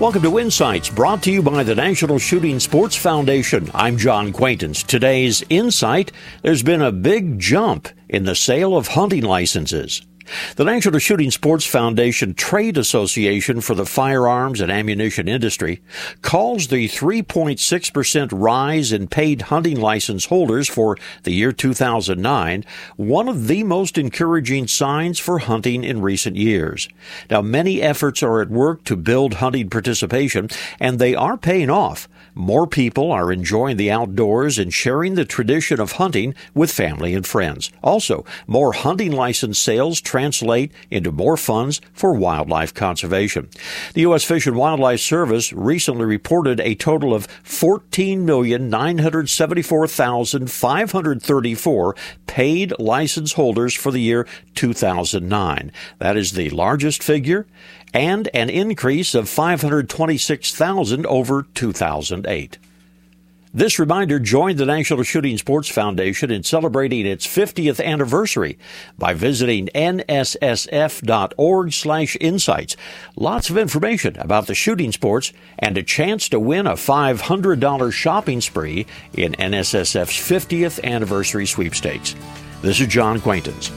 Welcome to Insights, brought to you by the National Shooting Sports Foundation. I'm John Quaintance. Today's Insight there's been a big jump in the sale of hunting licenses. The National Shooting Sports Foundation Trade Association for the Firearms and Ammunition Industry calls the 3.6% rise in paid hunting license holders for the year 2009 one of the most encouraging signs for hunting in recent years. Now, many efforts are at work to build hunting participation, and they are paying off. More people are enjoying the outdoors and sharing the tradition of hunting with family and friends. Also, more hunting license sales translate into more funds for wildlife conservation. The U.S. Fish and Wildlife Service recently reported a total of 14,974,534 paid license holders for the year 2009. That is the largest figure and an increase of 526,000 over 2008. This reminder joined the National Shooting Sports Foundation in celebrating its 50th anniversary by visiting nssf.org/insights. Lots of information about the shooting sports and a chance to win a $500 shopping spree in NSSF's 50th anniversary sweepstakes. This is John Quaintance.